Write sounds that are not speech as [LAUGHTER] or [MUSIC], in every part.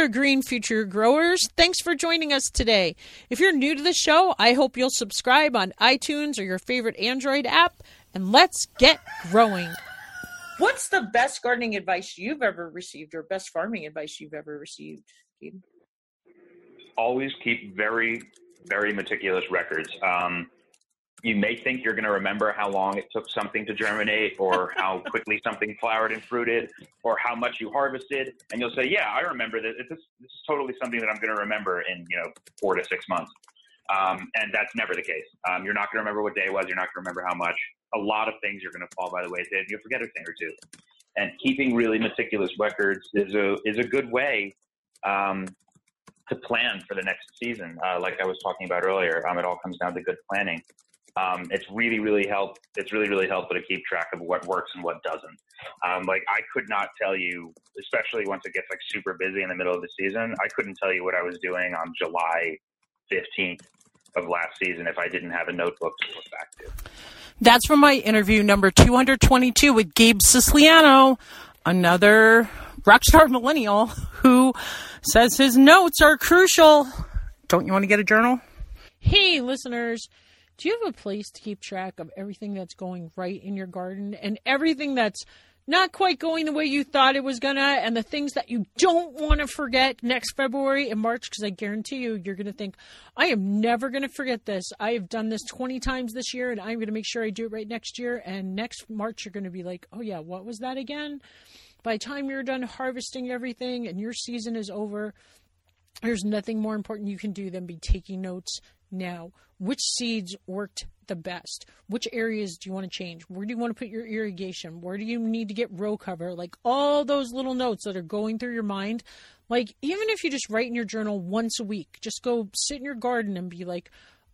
there, Green Future Growers. Thanks for joining us today. If you're new to the show, I hope you'll subscribe on iTunes or your favorite Android app, and let's get growing. What's the best gardening advice you've ever received, or best farming advice you've ever received, Gabe? Always keep very, very meticulous records. Um, you may think you're going to remember how long it took something to germinate or [LAUGHS] how quickly something flowered and fruited or how much you harvested and you'll say yeah i remember that. This, this is totally something that i'm going to remember in you know four to six months. Um, and that's never the case. Um, you're not going to remember what day it was. You're not going to remember how much. A lot of things are going to fall by the wayside you'll forget a thing or two. And keeping really meticulous records is a is a good way um, to plan for the next season. Uh, like i was talking about earlier um, it all comes down to good planning um, it's really, really helped. It's really, really helpful to keep track of what works and what doesn't. Um, like I could not tell you, especially once it gets like super busy in the middle of the season, I couldn't tell you what I was doing on July 15th of last season if I didn't have a notebook to look back to. That's from my interview number 222 with Gabe Siciliano, another rockstar millennial who says his notes are crucial. Don't you want to get a journal? Hey, listeners. Do you have a place to keep track of everything that's going right in your garden and everything that's not quite going the way you thought it was gonna, and the things that you don't want to forget next February and March, because I guarantee you, you're gonna think, I am never gonna forget this. I have done this 20 times this year, and I'm gonna make sure I do it right next year. And next March, you're gonna be like, oh yeah, what was that again? By the time you're done harvesting everything and your season is over, there's nothing more important you can do than be taking notes now. Which seeds worked the best? Which areas do you want to change? Where do you want to put your irrigation? Where do you need to get row cover? Like all those little notes that are going through your mind. Like even if you just write in your journal once a week, just go sit in your garden and be like,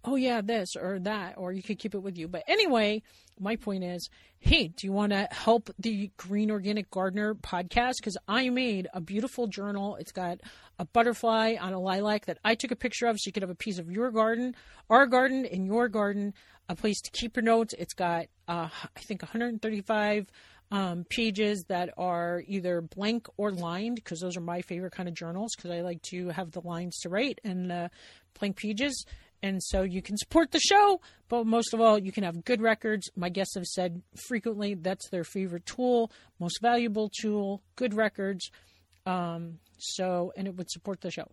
oh yeah, this or that, or you could keep it with you. But anyway, my point is, hey, do you want to help the Green Organic Gardener podcast? Because I made a beautiful journal. It's got a butterfly on a lilac that I took a picture of so you could have a piece of your garden, our garden, in your garden, a place to keep your notes. It's got, uh, I think, 135 um, pages that are either blank or lined because those are my favorite kind of journals because I like to have the lines to write and the blank pages. And so you can support the show, but most of all, you can have good records. My guests have said frequently that's their favorite tool, most valuable tool, good records. Um, so, and it would support the show.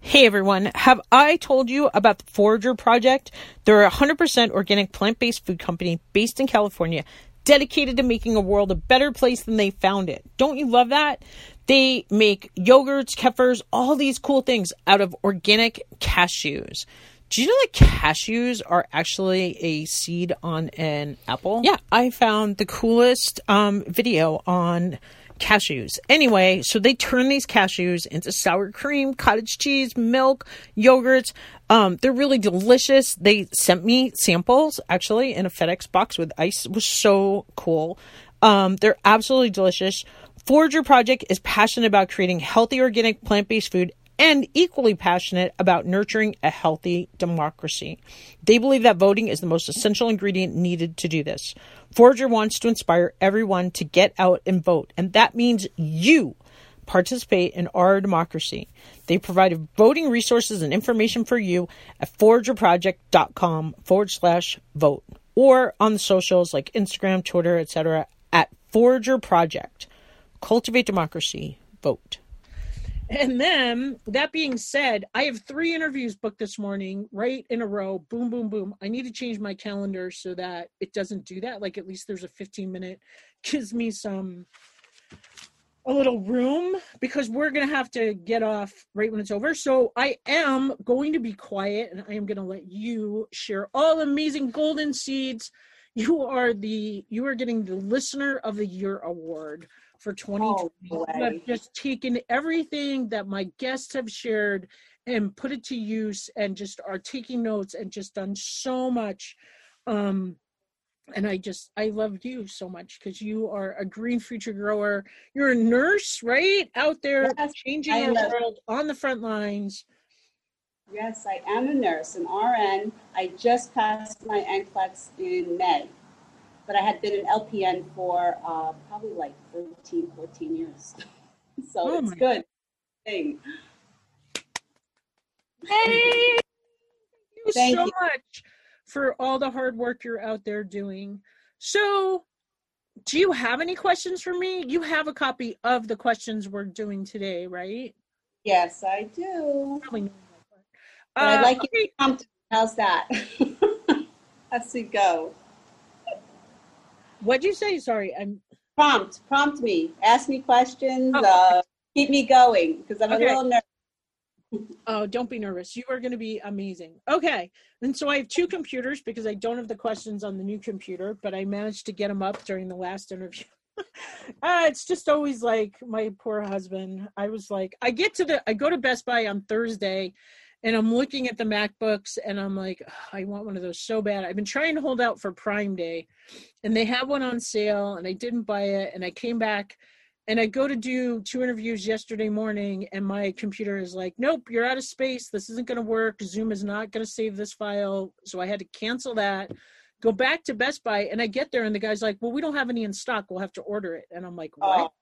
Hey everyone, have I told you about the Forager Project? They're a 100% organic plant based food company based in California, dedicated to making a world a better place than they found it. Don't you love that? They make yogurts, kefirs, all these cool things out of organic cashews. Do you know that cashews are actually a seed on an apple? Yeah, I found the coolest um, video on cashews. Anyway, so they turn these cashews into sour cream, cottage cheese, milk, yogurts. Um, they're really delicious. They sent me samples actually in a FedEx box with ice. It was so cool. Um, they're absolutely delicious. Forager Project is passionate about creating healthy, organic, plant based food and equally passionate about nurturing a healthy democracy. They believe that voting is the most essential ingredient needed to do this. Forager wants to inspire everyone to get out and vote, and that means you participate in our democracy. They provide voting resources and information for you at foragerproject.com forward slash vote or on the socials like Instagram, Twitter, etc. at Forager Project. Cultivate democracy. Vote. And then, that being said, I have three interviews booked this morning, right in a row. Boom, boom, boom. I need to change my calendar so that it doesn't do that. Like, at least there's a 15 minute, gives me some, a little room because we're going to have to get off right when it's over. So, I am going to be quiet and I am going to let you share all amazing golden seeds. You are the, you are getting the Listener of the Year award for 2020. Oh, I've just taken everything that my guests have shared and put it to use and just are taking notes and just done so much. Um, and I just I love you so much because you are a green future grower. You're a nurse, right? Out there yes, changing I our world on the front lines. Yes, I am a nurse, an RN. I just passed my NCLEX in May but I had been an LPN for uh, probably like 13, 14 years. [LAUGHS] So Oh it's good thing. Hey, [LAUGHS] thank you Thank so you. much for all the hard work you're out there doing. So, do you have any questions for me? You have a copy of the questions we're doing today, right? Yes, I do. Probably know that. But I'd Uh, like you okay, to. How's that? [LAUGHS] As we go. What'd you say? Sorry, I'm. Prompt, prompt me. Ask me questions. Oh, Uh, keep me going because I'm Okay. a little nervous. Oh, don't be nervous. You are going to be amazing. Okay. And so I have two computers because I don't have the questions on the new computer, but I managed to get them up during the last interview. [LAUGHS] uh, it's just always like my poor husband. I was like, I get to the, I go to Best Buy on Thursday and I'm looking at the MacBooks and I'm like, "Ugh, I want one of those so bad. I've been trying to hold out for Prime Day and they have one on sale and I didn't buy it. And I came back and I go to do two interviews yesterday morning, and my computer is like, nope, you're out of space. This isn't going to work. Zoom is not going to save this file. So I had to cancel that, go back to Best Buy, and I get there, and the guy's like, well, we don't have any in stock. We'll have to order it. And I'm like, what? Oh.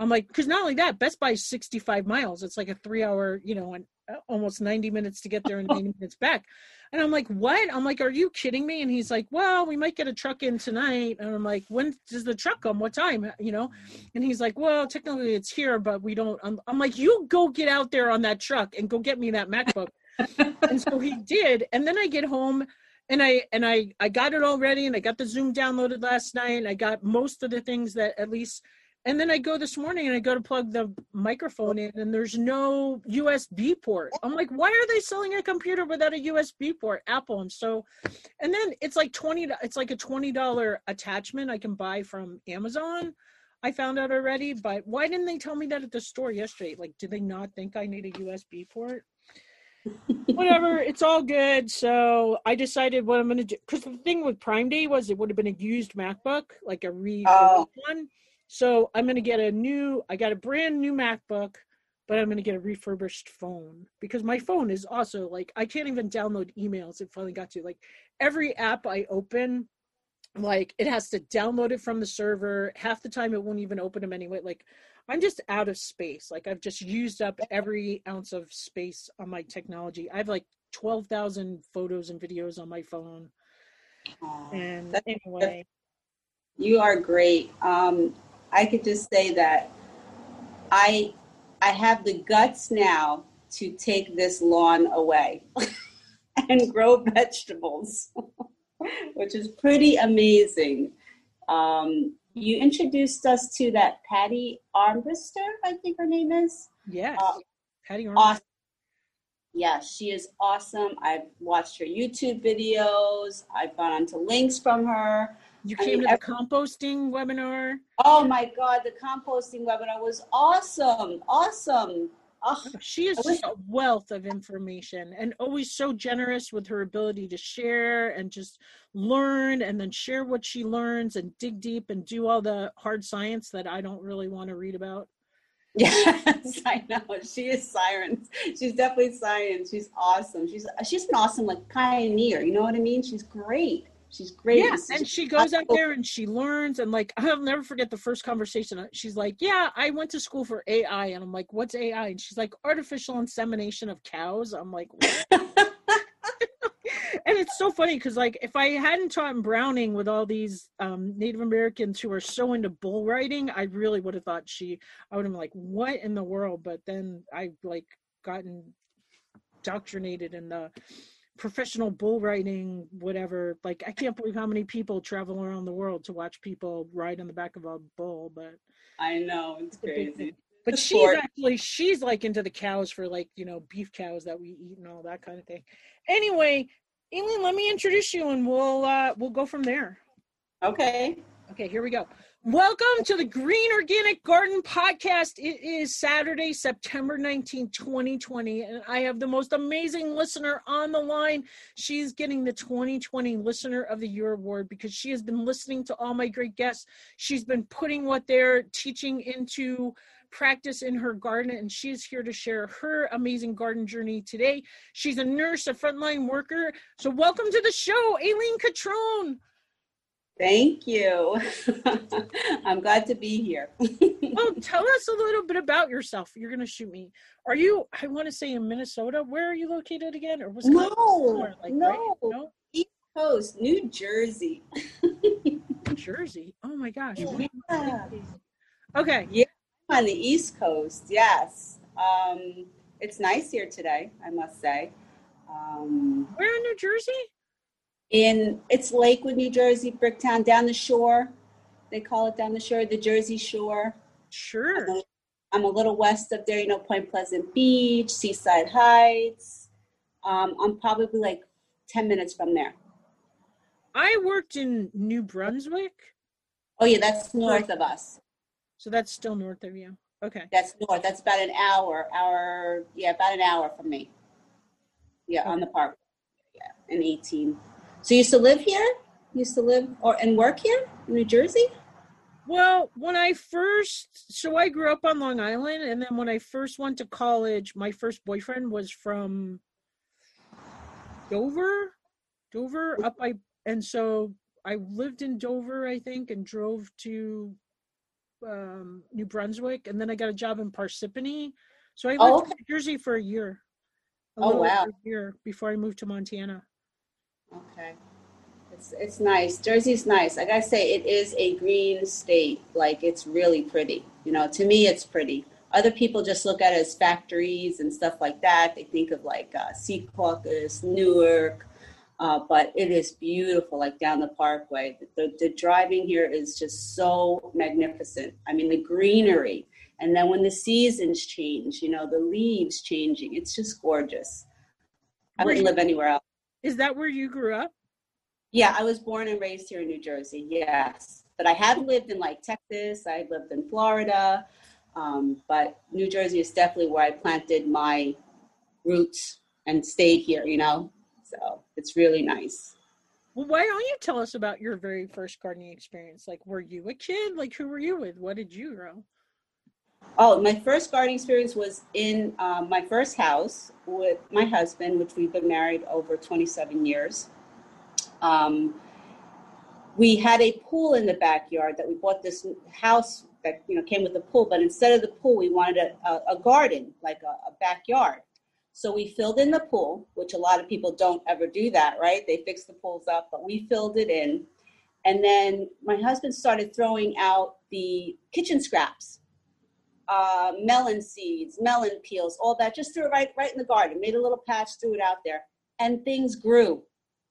I'm like, because not only that, Best Buy is 65 miles. It's like a three hour, you know, and uh, Uh, almost 90 minutes to get there and [LAUGHS] 90 minutes back. And I'm like, what? I'm like, are you kidding me? And he's like, well, we might get a truck in tonight. And I'm like, when does the truck come? What time? Uh, you know? And he's like, well, technically it's here, but we don't. I'm, I'm like, you go get out there on that truck and go get me that MacBook. and so he [LAUGHS] did. And then I get home and I and I I got it all ready and I got the Zoom downloaded last night. And I got most of the things that at least and then I go this morning and I go to plug the microphone in and there's no USB port. I'm like, why are they selling a computer without a USB port? Apple. And so and then it's like 20 it's like a $20 attachment I can buy from Amazon. I found out already, but why didn't they tell me that at the store yesterday? Like, did they not think I need a USB port? Whatever, [LAUGHS] it's all good. So I decided what I'm gonna do because the thing with Prime Day was it would have been a used MacBook, like a re Oh. one. So I'm gonna get a new. I got a brand new MacBook, but I'm gonna get a refurbished phone because my phone is also like I can't even download emails. It finally got to like every app I open, like it has to download it from the server. Half the time it won't even open them anyway. Like I'm just out of space. Like I've just used up every ounce of space on my technology. I have like twelve thousand photos and videos on my phone. And anyway, You are great. Um, I could just say that I I have the guts now to take this lawn away [LAUGHS] and grow [LAUGHS] vegetables, [LAUGHS] which is pretty amazing. Um, you introduced us to that Patty Armbruster, I think her name is. yes, Uh, Patty Arnold. Awesome. Yeah, she is awesome. I've watched her YouTube videos. I've gone onto links from her. You I came mean, to the composting webinar. Oh my God, the composting webinar was awesome. Awesome. Oh, She is I just a wealth of information and always so generous with her ability to share and just learn and then share what she learns and dig deep and do all the hard science that I don't really want to read about. [LAUGHS] yes, I know. She is science. She's definitely science. She's awesome. She's she's an awesome like pioneer. You know what I mean? She's great. She's great. Yeah, is- and she goes out there and she learns and like I'll never forget the first conversation. She's like, "Yeah, I went to school for AI," and I'm like, "What's AI?" And she's like, "Artificial insemination of cows." I'm like, "What?" [LAUGHS] and it's so funny because like if I hadn't taught in Browning with all these um, Native Americans who are so into bull riding, I really would have thought she. I would have been like, "What in the world?" But then I like gotten indoctrinated in the professional bull riding, whatever. Like I can't believe how many people travel around the world to watch people ride on the back of a bull, but. I know it's crazy. But The she's sport. actually she's like into the cows for like you know beef cows that we eat and all that kind of thing. Anyway, Aileen, let me introduce you and we'll uh we'll go from there. Okay. Okay, here we go. Welcome to the Green Organic Garden Podcast. It is Saturday, September 19, 2020, and I have the most amazing listener on the line. She's getting the 2020 Listener of the Year award because she has been listening to all my great guests. She's been putting what they're teaching into practice in her garden, and she is here to share her amazing garden journey today. She's a nurse, a frontline worker. So, welcome to the show, Aileen Catrone. Thank you. [LAUGHS] I'm glad to be here. [LAUGHS] well, tell us a little bit about yourself. You're going to shoot me. Are you? I want to say in Minnesota. Where are you located again? Or was no, like, no, right? no, East Coast, New Jersey. New Jersey. Oh my gosh. Yeah. Okay. Yeah, on the East Coast. Yes. Um, it's nice here today. I must say. Um, Where in New Jersey? In it's Lakewood, New Jersey, Bricktown, down the shore. They call it down the shore, the Jersey Shore. Sure. I'm a little west of there, you know, Point Pleasant Beach, Seaside Heights. Um, I'm probably like 10 minutes from there. I worked in New Brunswick. Oh, yeah, that's north of us. So that's still north of you. Okay. That's north. That's about an hour, hour, yeah, about an hour from me. Yeah, okay. on the park. Yeah, in 18. So you used to live here? You used to live or and work here in New Jersey? Well, when I first, so I grew up on Long Island, and then when I first went to college, my first boyfriend was from Dover, Dover up I, and so I lived in Dover, I think, and drove to um, New Brunswick, and then I got a job in Parsippany. So I lived oh, okay. in New Jersey for a year. A oh wow! year before I moved to Montana. Okay. It's, it's nice. Jersey's nice. I gotta say, it is a green state. Like, it's really pretty. You know, to me, it's pretty. Other people just look at it as factories and stuff like that. They think of like uh, Secaucus, Newark, uh, but it is beautiful, like down the parkway. The, the, the driving here is just so magnificent. I mean, the greenery. And then when the seasons change, you know, the leaves changing, it's just gorgeous. I wouldn't live anywhere else. Is that where you grew up? Yeah, I was born and raised here in New Jersey. Yes, but I have lived in like Texas. I lived in Florida, um, but New Jersey is definitely where I planted my roots and stayed here. You know, so it's really nice. Well, why don't you tell us about your very first gardening experience? Like, were you a kid? Like, who were you with? What did you grow? Oh, my first gardening experience was in um, my first house with my husband, which we've been married over 27 years. Um, we had a pool in the backyard that we bought this house that you know came with a pool, but instead of the pool, we wanted a, a, a garden, like a, a backyard. So we filled in the pool, which a lot of people don't ever do that, right? They fix the pools up, but we filled it in. And then my husband started throwing out the kitchen scraps uh, melon seeds, melon peels, all that. Just threw it right, right in the garden. Made a little patch, threw it out there, and things grew.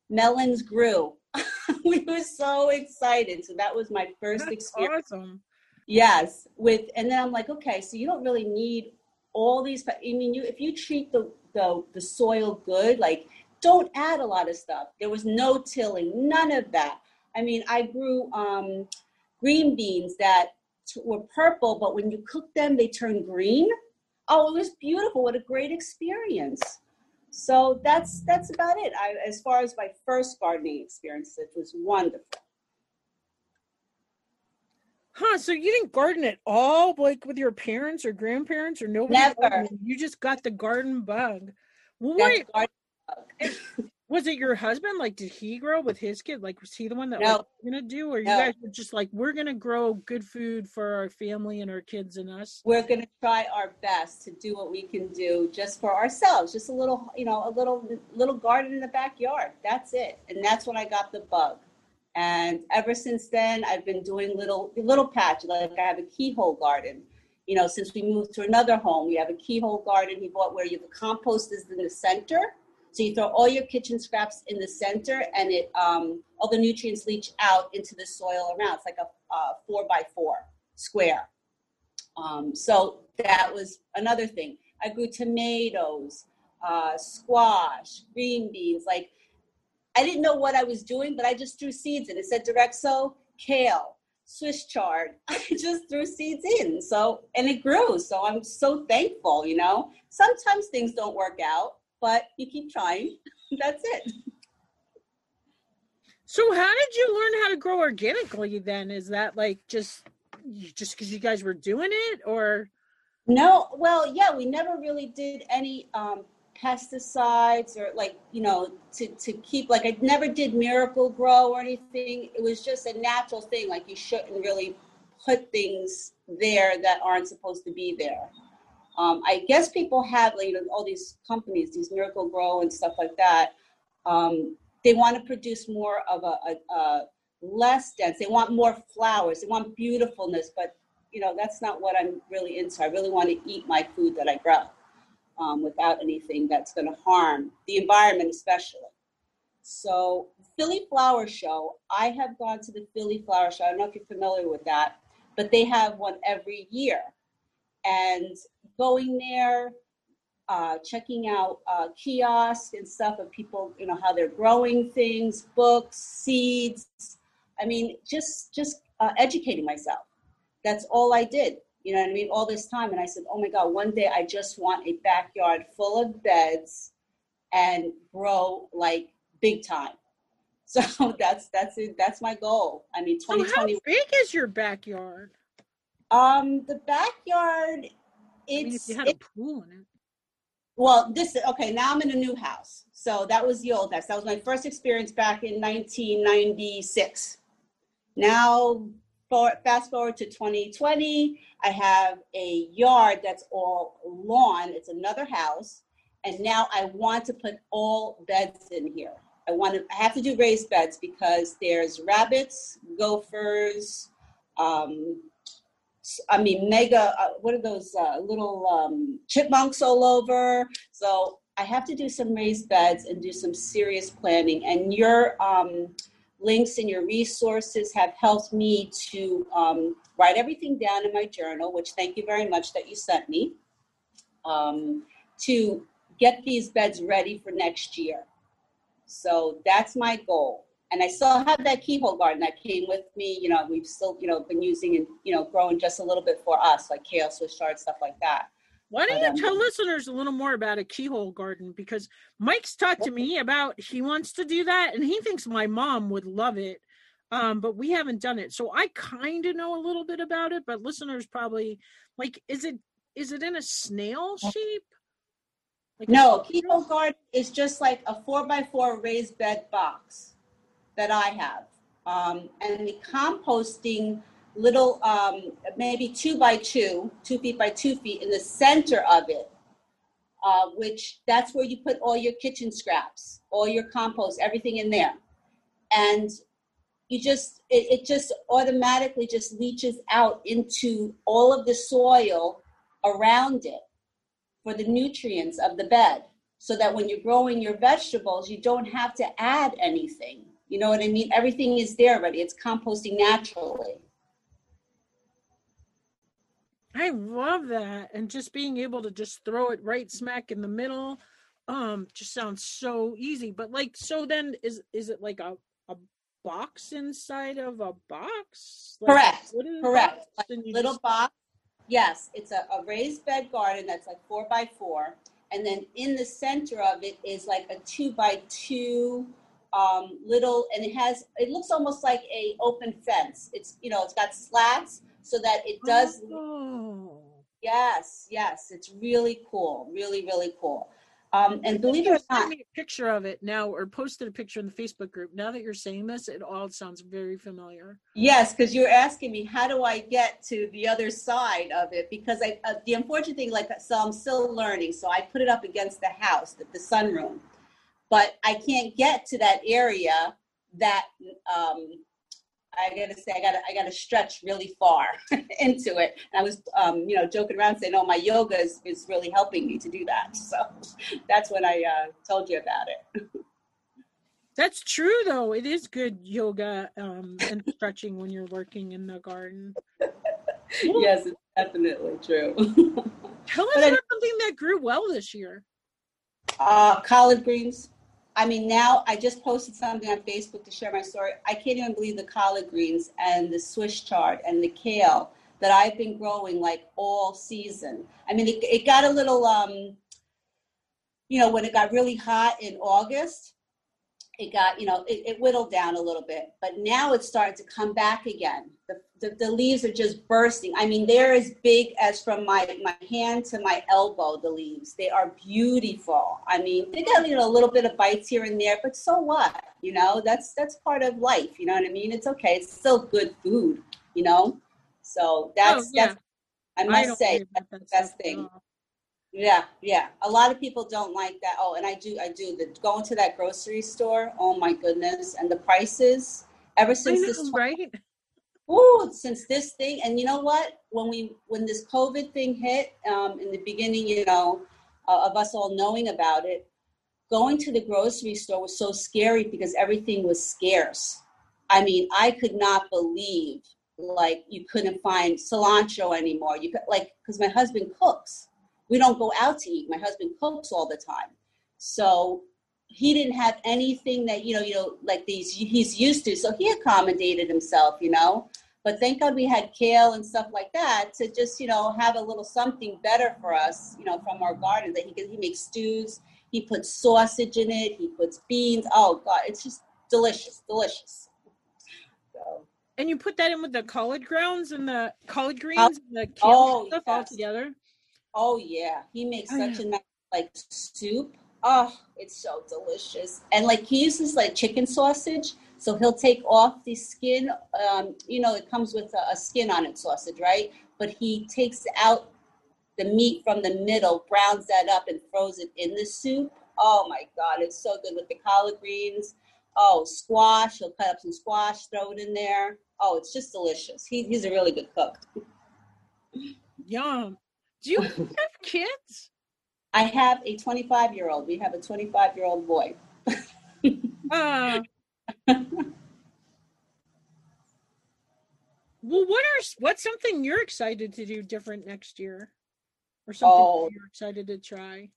Melons grew. [LAUGHS] we were so excited. So that was my first That's experience. Awesome. Yes, with and then I'm like, okay, so you don't really need all these. I mean, you if you treat the the the soil good, like don't add a lot of stuff. There was no tilling, none of that. I mean, I grew um, green beans that were purple, but when you cook them, they turn green. Oh, it was beautiful. What a great experience. So that's that's about it. I, as far as my first gardening experience, it was wonderful. Huh? So you didn't garden at all, like with your parents or grandparents or nobody? Never. You just got the garden bug. Well, wait. Garden bug. [LAUGHS] Was it your husband? Like, did he grow with his kid? Like, was he the one that no. was gonna do, or you no. guys were just like, we're gonna grow good food for our family and our kids and us? We're gonna try our best to do what we can do just for ourselves, just a little, you know, a little little garden in the backyard. That's it, and that's when I got the bug. And ever since then, I've been doing little little patch. Like I have a keyhole garden. You know, since we moved to another home, we have a keyhole garden. He bought where you the compost is in the center so you throw all your kitchen scraps in the center, and it um, all the nutrients leach out into the soil around. It's like a, a four by four square. Um, so that was another thing. I grew tomatoes, uh, squash, green beans. Like I didn't know what I was doing, but I just threw seeds in. It said direct sow, kale, Swiss chard. [LAUGHS] I just threw seeds in. So and it grew. So I'm so thankful. You know, sometimes things don't work out but you keep trying. [LAUGHS] That's it. So how did you learn how to grow organically then? Is that like just just because you guys were doing it or no well yeah we never really did any um, pesticides or like you know to, to keep like i never did miracle grow or anything it was just a natural thing like you shouldn't really put things there that aren't supposed to be there um, i guess people have you know all these companies these Miracle-Gro and stuff like that um, they want to produce more of a, a, a less dense they want more flowers they want beautifulness but you know that's not what i'm really into i really want to eat my food that i grow um, without anything that's going to harm the environment, especially. So, Philly Flower Show, I have gone to the Philly Flower Show. I don't know if you're familiar with that, but they have one every year. And going there, uh, checking out uh, kiosks and stuff of people, you know, how they're growing things, books, seeds. I mean, just just uh, educating myself. That's all I did you know what I mean, all this time. And I said, oh my God, one day I just want a backyard full of beds and grow like big time. [LAUGHS] So that's that's it. That's my goal. I mean, 2020. So how big is your backyard? Um, the backyard. It's I mean, you had it, a pool in it. Well, this okay. Now I'm in a new house, so that was the old house. That was my first experience back in 1996. Now for, fast forward to 2020, I have a yard that's all lawn. It's another house. And now I want to put all beds in here. I want to, I have to do raised beds because there's rabbits, gophers, um, I mean, mega, uh, what are those uh, little um, chipmunks all over? So I have to do some raised beds and do some serious planning. And your um, links and your resources have helped me to um, write everything down in my journal, which thank you very much that you sent me, um, to get these beds ready for next year. So that's my goal. And I still have that keyhole garden that came with me. You know, we've still, you know, been using and, you know, growing just a little bit for us, like kale, Swiss chard, stuff like that. Why don't you um, tell listeners a little more about a keyhole garden? Because Mike's talked to me about he wants to do that, and he thinks my mom would love it. Um, but we haven't done it, so I kind of know a little bit about it. But listeners probably like, is it is it in a snail shape? Like no, keyhole garden is just like a four by four raised bed box that I have, um, and the composting little, um, maybe two by two, two feet by two feet in the center of it, uh, which that's where you put all your kitchen scraps, all your compost, everything in there. And you just, it, it just automatically just leaches out into all of the soil around it for the nutrients of the bed so that when you're growing your vegetables, you don't have to add anything. You know what I mean? Everything is there already. It's composting naturally. I love that. And just being able to just throw it right smack in the middle um just sounds so easy. But like so then is is it like a a box inside of a box? Like, Correct. Correct. Like little just... box. Yes, it's a, a raised bed garden that's like four by four. And then in the center of it is like a two by two um, little, and it has, it looks almost like a open fence. It's, you know, it's got slats so that it does. Oh. Yes, yes, it's really cool, really, really cool. Um, and believe it or not, me a picture of it now, or posted a picture in the Facebook group. Now that you're saying this, it all sounds very familiar. Yes, because you're asking me how do I get to the other side of it? Because I, uh, the unfortunate thing, like, so I'm still learning. So I put it up against the house, the, the sunroom, but I can't get to that area that um, I gotta say, I gotta, I gotta stretch really far [LAUGHS] into it. And I was, um, you know, joking around saying, "Oh, my yoga is, is really helping me to do that." [LAUGHS] So that's when I uh, told you about it. That's true, though. It is good yoga um, and stretching when you're working in the garden. [LAUGHS] yes, it's definitely true. Tell us about something that grew well this year. Uh, collard greens. I mean, now I just posted something on Facebook to share my story. I can't even believe the collard greens and the Swiss chard and the kale that I've been growing like all season. I mean, it, it got a little, um, you know, when it got really hot in August, it got you know it, it, whittled down a little bit but now it's starting to come back again. The, the, the, leaves are just bursting. I mean they're as big as from my my hand to my elbow the leaves. They are beautiful. I mean they got you know a little bit of bites here and there but so what you know? That's that's part of life you know what i mean? It's okay. It's still good food you know? So that's oh, yeah. that's i must I say that's the best thing yeah, yeah. A lot of people don't like that. Oh, and I do, I do. The going to that grocery store. Oh my goodness, and the prices. Ever since know, this, right? Ooh, since this thing, and you know what? When we when this COVID thing hit um, in the beginning, you know, uh, of us all knowing about it, going to the grocery store was so scary because everything was scarce. I mean, I could not believe like you couldn't find cilantro anymore. You could like because my husband cooks we don't go out to eat. My husband cooks all the time. So he didn't have anything that, you know, you know, like these he's used to. So he accommodated himself, you know. But thank God we had kale and stuff like that to just, you know, have a little something better for us, you know, from our garden that he can he makes stews, he puts sausage in it, he puts beans. Oh God, it's just delicious, delicious. So. And you put that in with the collard grounds and the collard greens oh, and the kale oh, stuff yes. all together? Oh yeah, he makes oh, such a nice like soup. Oh, it's so delicious. And like he uses like chicken sausage, so he'll take off the skin. Um, you know, it comes with a, a skin on it, sausage, right? But he takes out the meat from the middle, browns that up, and throws it in the soup. Oh my God, it's so good with the collard greens. Oh, squash. He'll cut up some squash, throw it in there. Oh, it's just delicious. He, he's a really good cook. Yum. Do you have kids? I have a 25 year old. We have a 25 year old boy. uh, well, what are what's something you're excited to do different next year, or something oh, you're excited to try?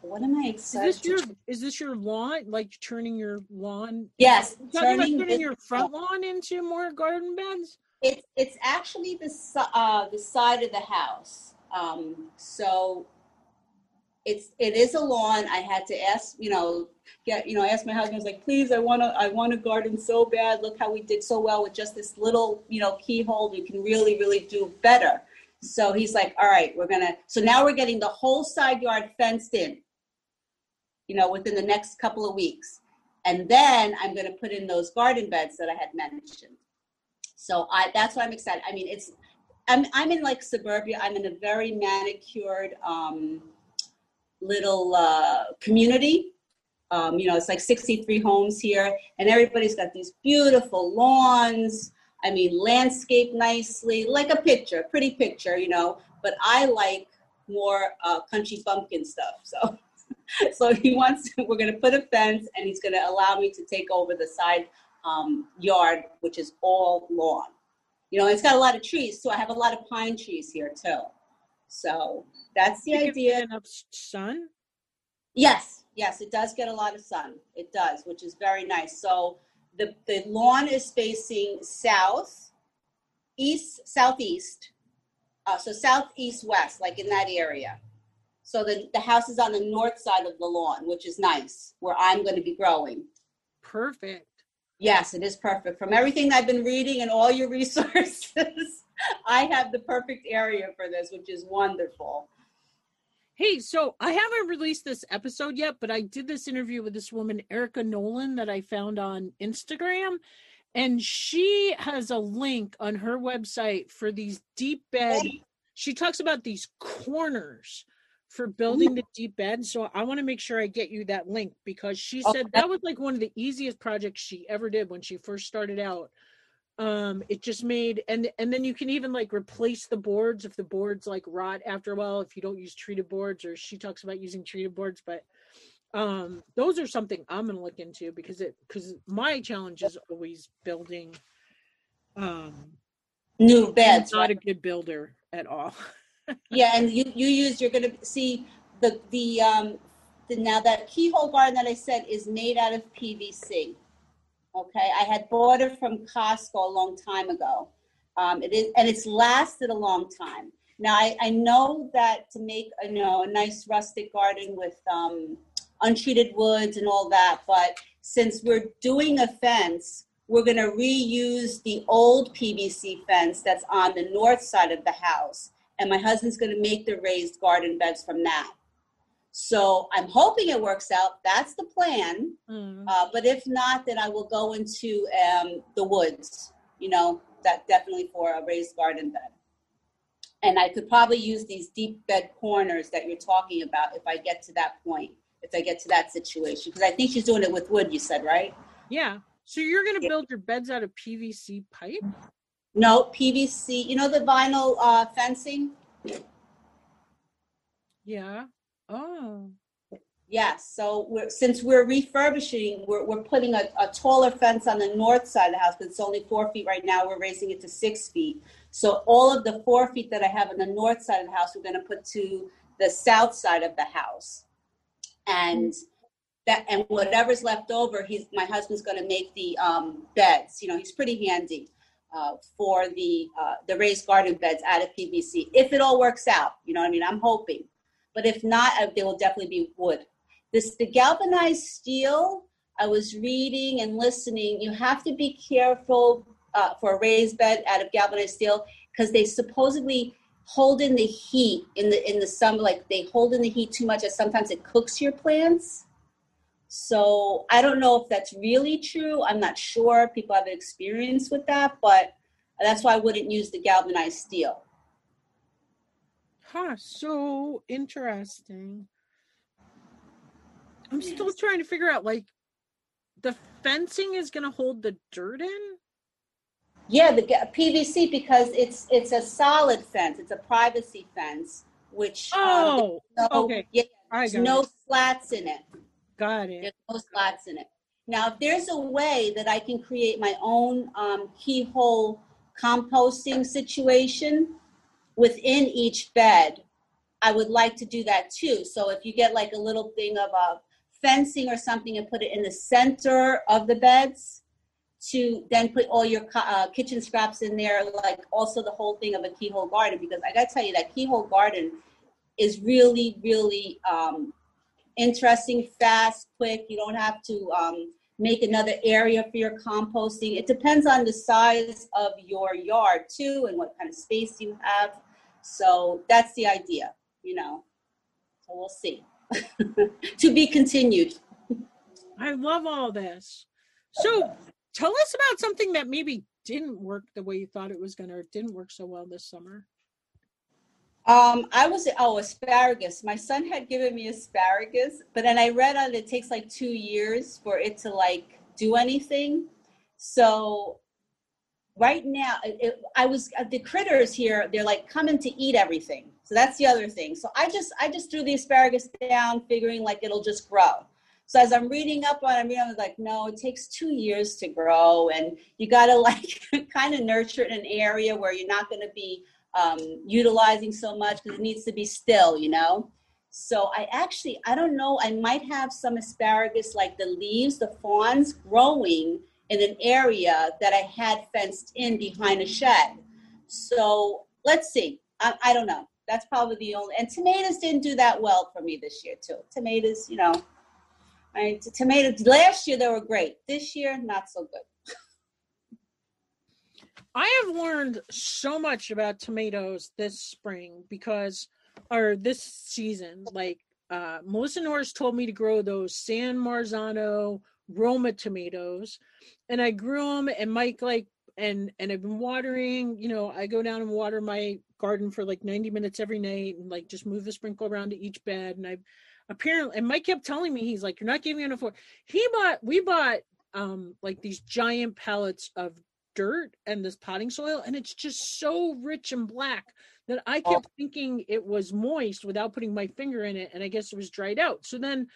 What am I excited? Is this your is this your lawn? Like turning your lawn? Yes, turning, turning your front lawn into more garden beds. It's it's actually the uh, the side of the house. Um, so it's it is a lawn. I had to ask, you know, get you know, ask my husband. I was like, please, I want to I want a garden so bad. Look how we did so well with just this little you know keyhole. We can really really do better. So he's like, all right, we're gonna. So now we're getting the whole side yard fenced in. You know, within the next couple of weeks, and then I'm gonna put in those garden beds that I had mentioned. So I that's why I'm excited. I mean, it's I'm I'm in like suburbia. I'm in a very manicured um, little uh, community. Um, you know, it's like 63 homes here, and everybody's got these beautiful lawns. I mean, landscape nicely, like a picture, pretty picture, you know. But I like more uh, country bumpkin stuff. So, [LAUGHS] so he wants. We're to put a fence, and he's to allow me to take over the side um, yard, which is all lawn. You know, it's got a lot of trees, so I have a lot of pine trees here too. So that's the idea. Enough sun. Yes, yes, it does get a lot of sun. It does, which is very nice. So the the lawn is facing south, east, southeast. Uh, so southeast west, like in that area. So the, the house is on the north side of the lawn, which is nice, where I'm going to be growing. Perfect. Yes, it is perfect. From everything I've been reading and all your [LAUGHS] resources, I have the perfect area for this, which is wonderful. Hey, so I haven't released this episode yet, but I did this interview with this woman, Erica Nolan, that I found on Instagram. And she has a link on her website for these deep bed. She talks about these corners for building the deep bed. So I want to make sure I get you that link because she said that was like one of the easiest projects she ever did when she first started out. Um, it just made and and then you can even like replace the boards if the boards like rot after a while if you don't use treated boards or she talks about using treated boards, but um those are something I'm gonna look into because it because my challenge is always building um new beds. I'm not a good builder at all. [LAUGHS] yeah, and you you use you're to see the the um the, now that keyhole garden that I said is made out of PVC. Okay, I had bought it from Costco a long time ago. Um, it is and it's lasted a long time. Now I, I know that to make a, you know a nice rustic garden with um, untreated woods and all that, but since we're doing a fence, we're going to reuse the old PVC fence that's on the north side of the house. And my husband's going to make the raised garden beds from that. So I'm hoping it works out. That's the plan. Mm. Uh, but if not, then I will go into um, the woods, you know, that definitely for a raised garden bed. And I could probably use these deep bed corners that you're talking about if I get to that point, if I get to that situation. Because I think she's doing it with wood, you said, right? Yeah. So you're going to yeah. build your beds out of PVC pipe? No, PVC. You know the vinyl uh, fencing? Yeah. Oh. Yes. So we're, since we're refurbishing, we're, we're putting a, a taller fence on the north side of the house, but it's only four feet right now. We're raising it to six feet. So all of the four feet that I have on the north side of the house, we're going to put to the south side of the house. And that, and whatever's left over, he's my husband's going to make the um, beds. You know, he's pretty handy uh, for the uh, the raised garden beds out of PVC. If it all works out, you know, what I mean, I'm hoping. But if not, they will definitely be wood. This the galvanized steel. I was reading and listening. You have to be careful uh, for a raised bed out of galvanized steel because they supposedly hold in the heat in the in the summer. Like they hold in the heat too much, and sometimes it cooks your plants. So I don't know if that's really true. I'm not sure. People have experience with that, but that's why I wouldn't use the galvanized steel. Huh, so interesting. I'm still trying to figure out like the fencing is going to hold the dirt in? Yeah, the PVC because it's it's a solid fence. It's a privacy fence, which um, oh um, no, okay, yeah, there's no it. slats in it. Got it. There's no slats in it. Now, if there's a way that I can create my own um, keyhole composting situation within each bed, I would like to do that too. So if you get like a little thing of a fencing or something and put it in the center of the beds to then put all your uh, kitchen scraps in there, like also the whole thing of a keyhole garden. Because I got to tell you, that keyhole garden is really, really um, interesting, fast, quick. You don't have to um, make another area for your composting. It depends on the size of your yard too and what kind of space you have. So that's the idea, you know. So we'll see. [LAUGHS] to be continued. I love all this. So tell us about something that maybe didn't work the way you thought it was going to, or didn't work so well this summer. Um, I was oh asparagus. My son had given me asparagus, but then I read on it, takes like two years for it to like do anything. So right now, it, I was uh, the critters here. They're like coming to eat everything. So that's the other thing. So I just I just threw the asparagus down, figuring like it'll just grow. So as I'm reading up on it, I was like, no, it takes two years to grow, and you got to [LAUGHS] like kind of nurture it in an area where you're not to be um, utilizing so much because it needs to be still, you know. So I actually I don't know. I might have some asparagus, like the leaves, the fawns growing in an area that I had fenced in behind a shed. So let's see. I, I don't know that's probably the only. And tomatoes didn't do that well for me this year too. Tomatoes, you know, I tomatoes last year they were great. This year, not so good. I have learned so much about tomatoes this spring because, or this season, like uh, Melissa Norris told me to grow those San Marzano Roma tomatoes, and I grew them. And Mike like and and I've been watering. You know, I go down and water my garden for like 90 minutes every night and like just move the sprinkle around to each bed. And I've apparently and Mike kept telling me he's like, You're not giving enough water. He bought we bought um like these giant pallets of dirt and this potting soil, and it's just so rich and black that I kept oh. thinking it was moist without putting my finger in it, and I guess it was dried out. So then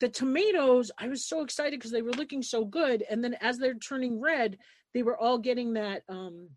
the tomatoes, I was so excited because they were looking so good, and then as they're turning red, they were all getting that um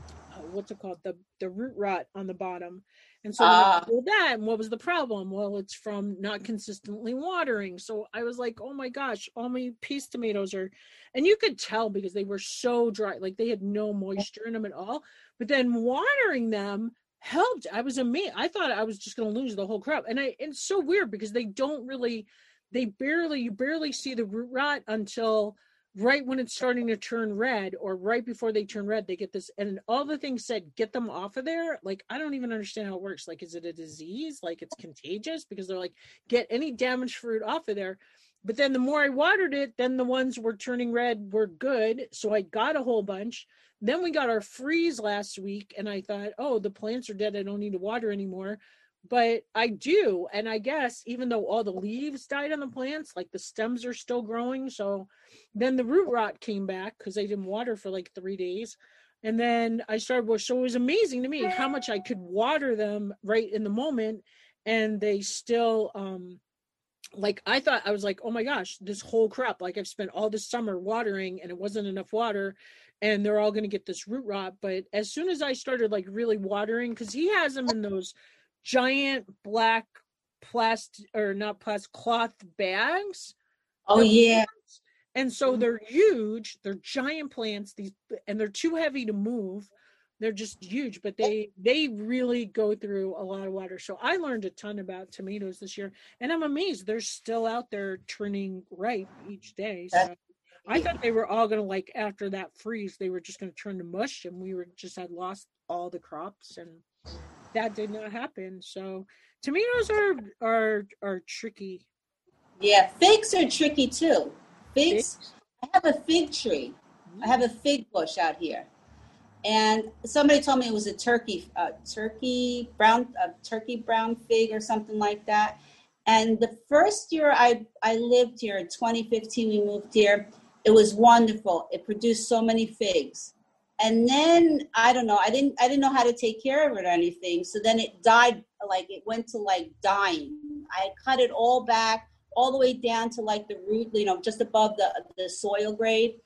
uh, what's it called the the root rot on the bottom and so uh, that and what was the problem? Well it's from not consistently watering. So i was like oh my gosh all my paste tomatoes are and you could tell because they were so dry like they had no moisture in them at all. But then watering them helped. I was amazed i thought i was just going to lose the whole crop. And i and it's so weird because they don't really they barely you barely see the root rot until right when it's starting to turn red or right before they turn red they get this and all the things said get them off of there. Like i don't even understand how it works. Like is it a disease? Like it's contagious because they're like get any damaged fruit off of there. But then the more i watered it then the ones were turning red were good so i got a whole bunch. Then we got our freeze last week and i thought oh the plants are dead. I don't need to water anymore but I do. And I guess even though all the leaves died on the plants, like the stems are still growing. So then the root rot came back because I didn't water for like three days. And then I started, well, so it was amazing to me how much I could water them right in the moment. And they still, um, like I thought I was like, oh my gosh, this whole crop, like I've spent all this summer watering and it wasn't enough water and they're all going to get this root rot. But as soon as I started like really watering, because he has them in those giant black plastic or not plastic cloth bags. Oh yeah. And so mm-hmm. they're huge. They're giant plants. These and they're too heavy to move. They're just huge, but they they really go through a lot of water. So I learned a ton about tomatoes this year, and I'm amazed they're still out there turning ripe each day. So I thought they were all gonna like after that freeze, they were just gonna turn to mush, and we were just had lost all the crops and that did not happen. So tomatoes are are are tricky. Yeah, figs are tricky too. Figs. figs? I have a fig tree. Mm-hmm. I have a fig bush out here, and somebody told me it was a turkey, uh, turkey brown, a turkey brown fig or something like that. And the first year I I lived here in 2015, we moved here. It was wonderful. It produced so many figs and then i don't know i didn't i didn't know how to take care of it or anything. So then it died like it went to like dying. I cut it all back all the way down to like the root you know just above the the soil grade.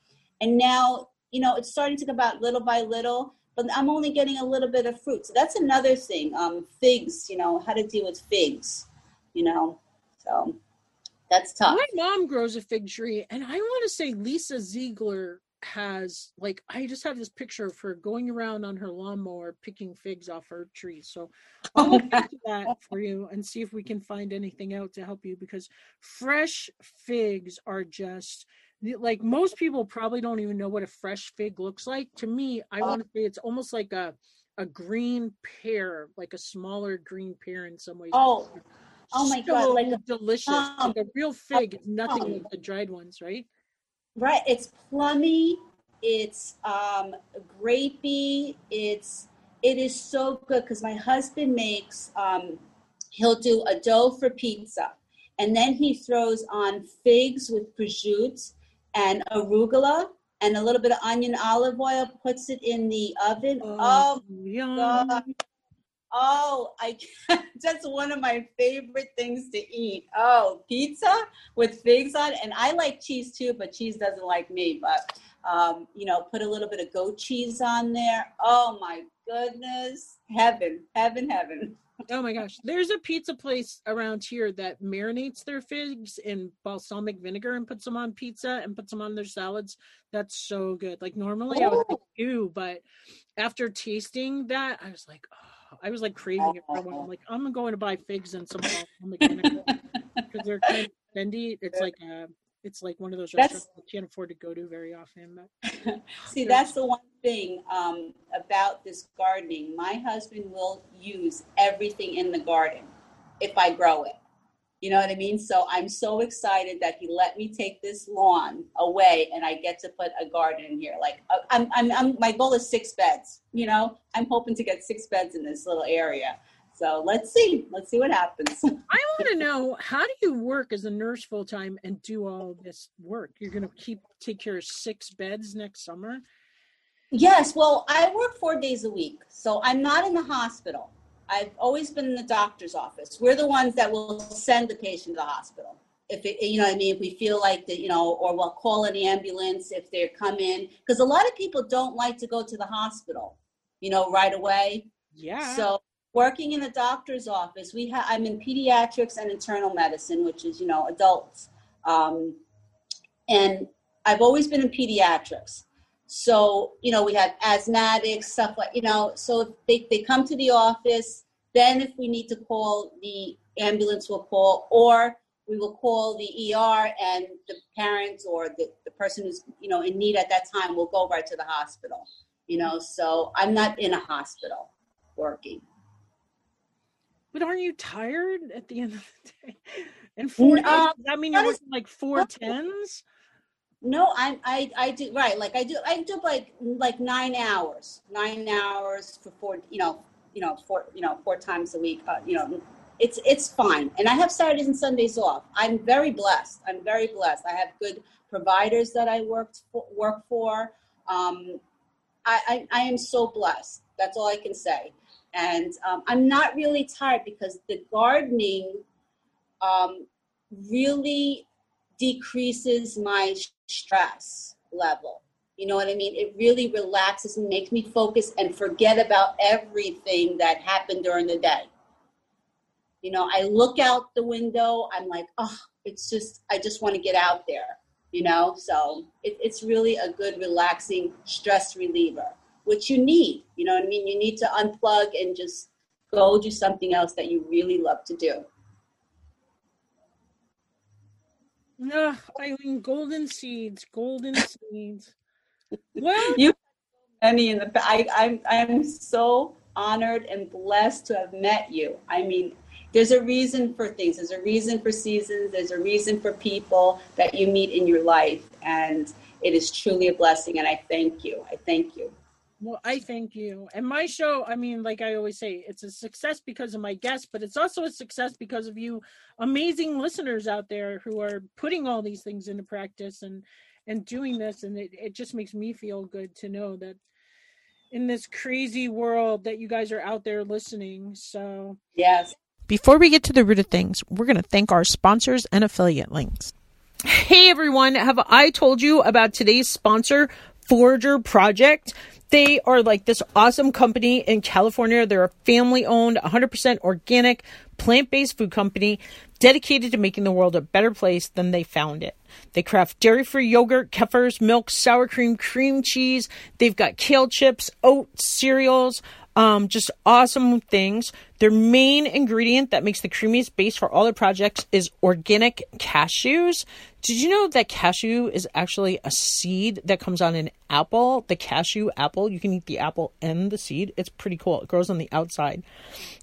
And now you know it's starting to come out little by little but i'm only getting a little bit of fruit. So that's another thing um figs you know how to deal with figs you know so that's tough. My mom grows a fig tree and i want to say lisa ziegler has like I just have this picture of her going around on her lawnmower picking figs off her tree. So I'll look into that for you and see if we can find anything out to help you because fresh figs are just like most people probably don't even know what a fresh fig looks like. To me, I want to say it's almost like a a green pear, like a smaller green pear in some ways. Oh, oh my so god, like a delicious. Um, like a real fig is nothing um, like the dried ones, right? Right. It's plummy. It's um, grapey. It's it is so good because my husband makes. Um, he'll do a dough for pizza, and then he throws on figs with prosciutto and arugula and a little bit of onion olive oil. Puts it in the oven. Oh, oh God. Oh, I [LAUGHS] that's one of my favorite things to eat. Oh, pizza with figs on, and I like cheese too, but cheese doesn't like me. But um, you know, put a little bit of goat cheese on there. Oh my goodness, heaven, heaven, heaven. Oh my gosh, there's a pizza place around here that marinates their figs in balsamic vinegar and puts them on pizza and puts them on their salads. That's so good. Like normally. I would like, ew, but after tasting that, I was like, oh I was like craving it for a while. I'm like, I'm going to buy figs and some [LAUGHS] because they're kind of bendy. It's like a, it's like one of those restaurants I can't afford to go to very often. But [LAUGHS] see, that's the one thing um, about this gardening. My husband will use everything in the garden if I grow it. You know what I mean? So I'm so excited that he let me take this lawn away and I get to put a garden in here. Like uh, I'm, I'm, I'm, my goal is six beds. You know, I'm hoping to get six beds in this little area. So let's see. Let's see what happens. [LAUGHS] I want to know how do you work as a nurse full time and do all this work? You're going to keep take care of six beds next summer. Yes. Well, I work four days a week, so I'm not in the hospital. I've always been in the doctor's office. We're the ones that will send the patient to the hospital. If it, you know what I mean, if we feel like that, you know, or we'll call an ambulance if they come in. Because a lot of people don't like to go to the hospital, you know, right away. Yeah. So working in the doctor's office, we have I'm in pediatrics and internal medicine, which is, you know, adults. Um, and I've always been in pediatrics. So, you know, we have asthmatics, stuff like, you know, so they, they come to the office, then if we need to call, the ambulance we'll call, or we will call the ER and the parents or the, the person who's, you know, in need at that time will go right to the hospital. You know, so I'm not in a hospital working. But aren't you tired at the end of the day? And four days, Um, does that mean you're working like four tens? No, I, I, I do right. Like I do, I do like like nine hours, nine hours for four, you know, you know, four, you know, four times a week. Uh, you know, it's it's fine. And I have Saturdays and Sundays off. I'm very blessed. I'm very blessed. I have good providers that I worked for, work for. Um, I, I I am so blessed. That's all I can say. And um, I'm not really tired because the gardening um, really decreases my stress level. You know what I mean? It really relaxes and makes me focus and forget about everything that happened during the day. You know, I look out the window, I'm like, oh, it's just, I just want to get out there, you know? So it, it's really a good, relaxing stress reliever, which you need. You know what I mean? You need to unplug and just go do something else that you really love to do. Ugh, Eileen, golden seeds, golden seeds. Well, you many in the I, I'm I'm so honored and blessed to have met you. I mean, there's a reason for things. There's a reason for seasons. There's a reason for people that you meet in your life, and it is truly a blessing. And I thank you. I thank you. Well, I thank you. And my show, I mean, like I always say, it's a success because of my guests, but it's also a success because of you amazing listeners out there who are putting all these things into practice and and doing this and it, it just makes me feel good to know that in this crazy world that you guys are out there listening. So Yes. Before we get to the root of things, we're going to thank our sponsors and affiliate links. Hey everyone, have I told you about today's sponsor, Forager Project? They are like this awesome company in California. They're a family owned, 100% organic, plant based food company dedicated to making the world a better place than they found it. They craft dairy free yogurt, kefirs, milk, sour cream, cream cheese. They've got kale chips, oats, cereals, um, just awesome things. Their main ingredient that makes the creamiest base for all their projects is organic cashews. Did you know that cashew is actually a seed that comes on an apple? The cashew apple, you can eat the apple and the seed. It's pretty cool. It grows on the outside.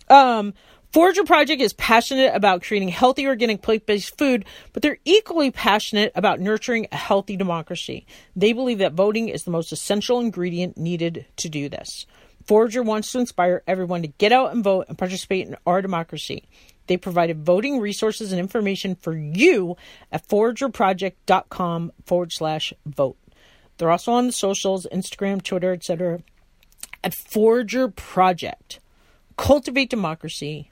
Um, Forager Project is passionate about creating healthy organic plant-based food, but they're equally passionate about nurturing a healthy democracy. They believe that voting is the most essential ingredient needed to do this. Forager wants to inspire everyone to get out and vote and participate in our democracy. They provided voting resources and information for you at foragerproject.com forward slash vote. They're also on the socials, Instagram, Twitter, etc. at Forager Project. Cultivate democracy.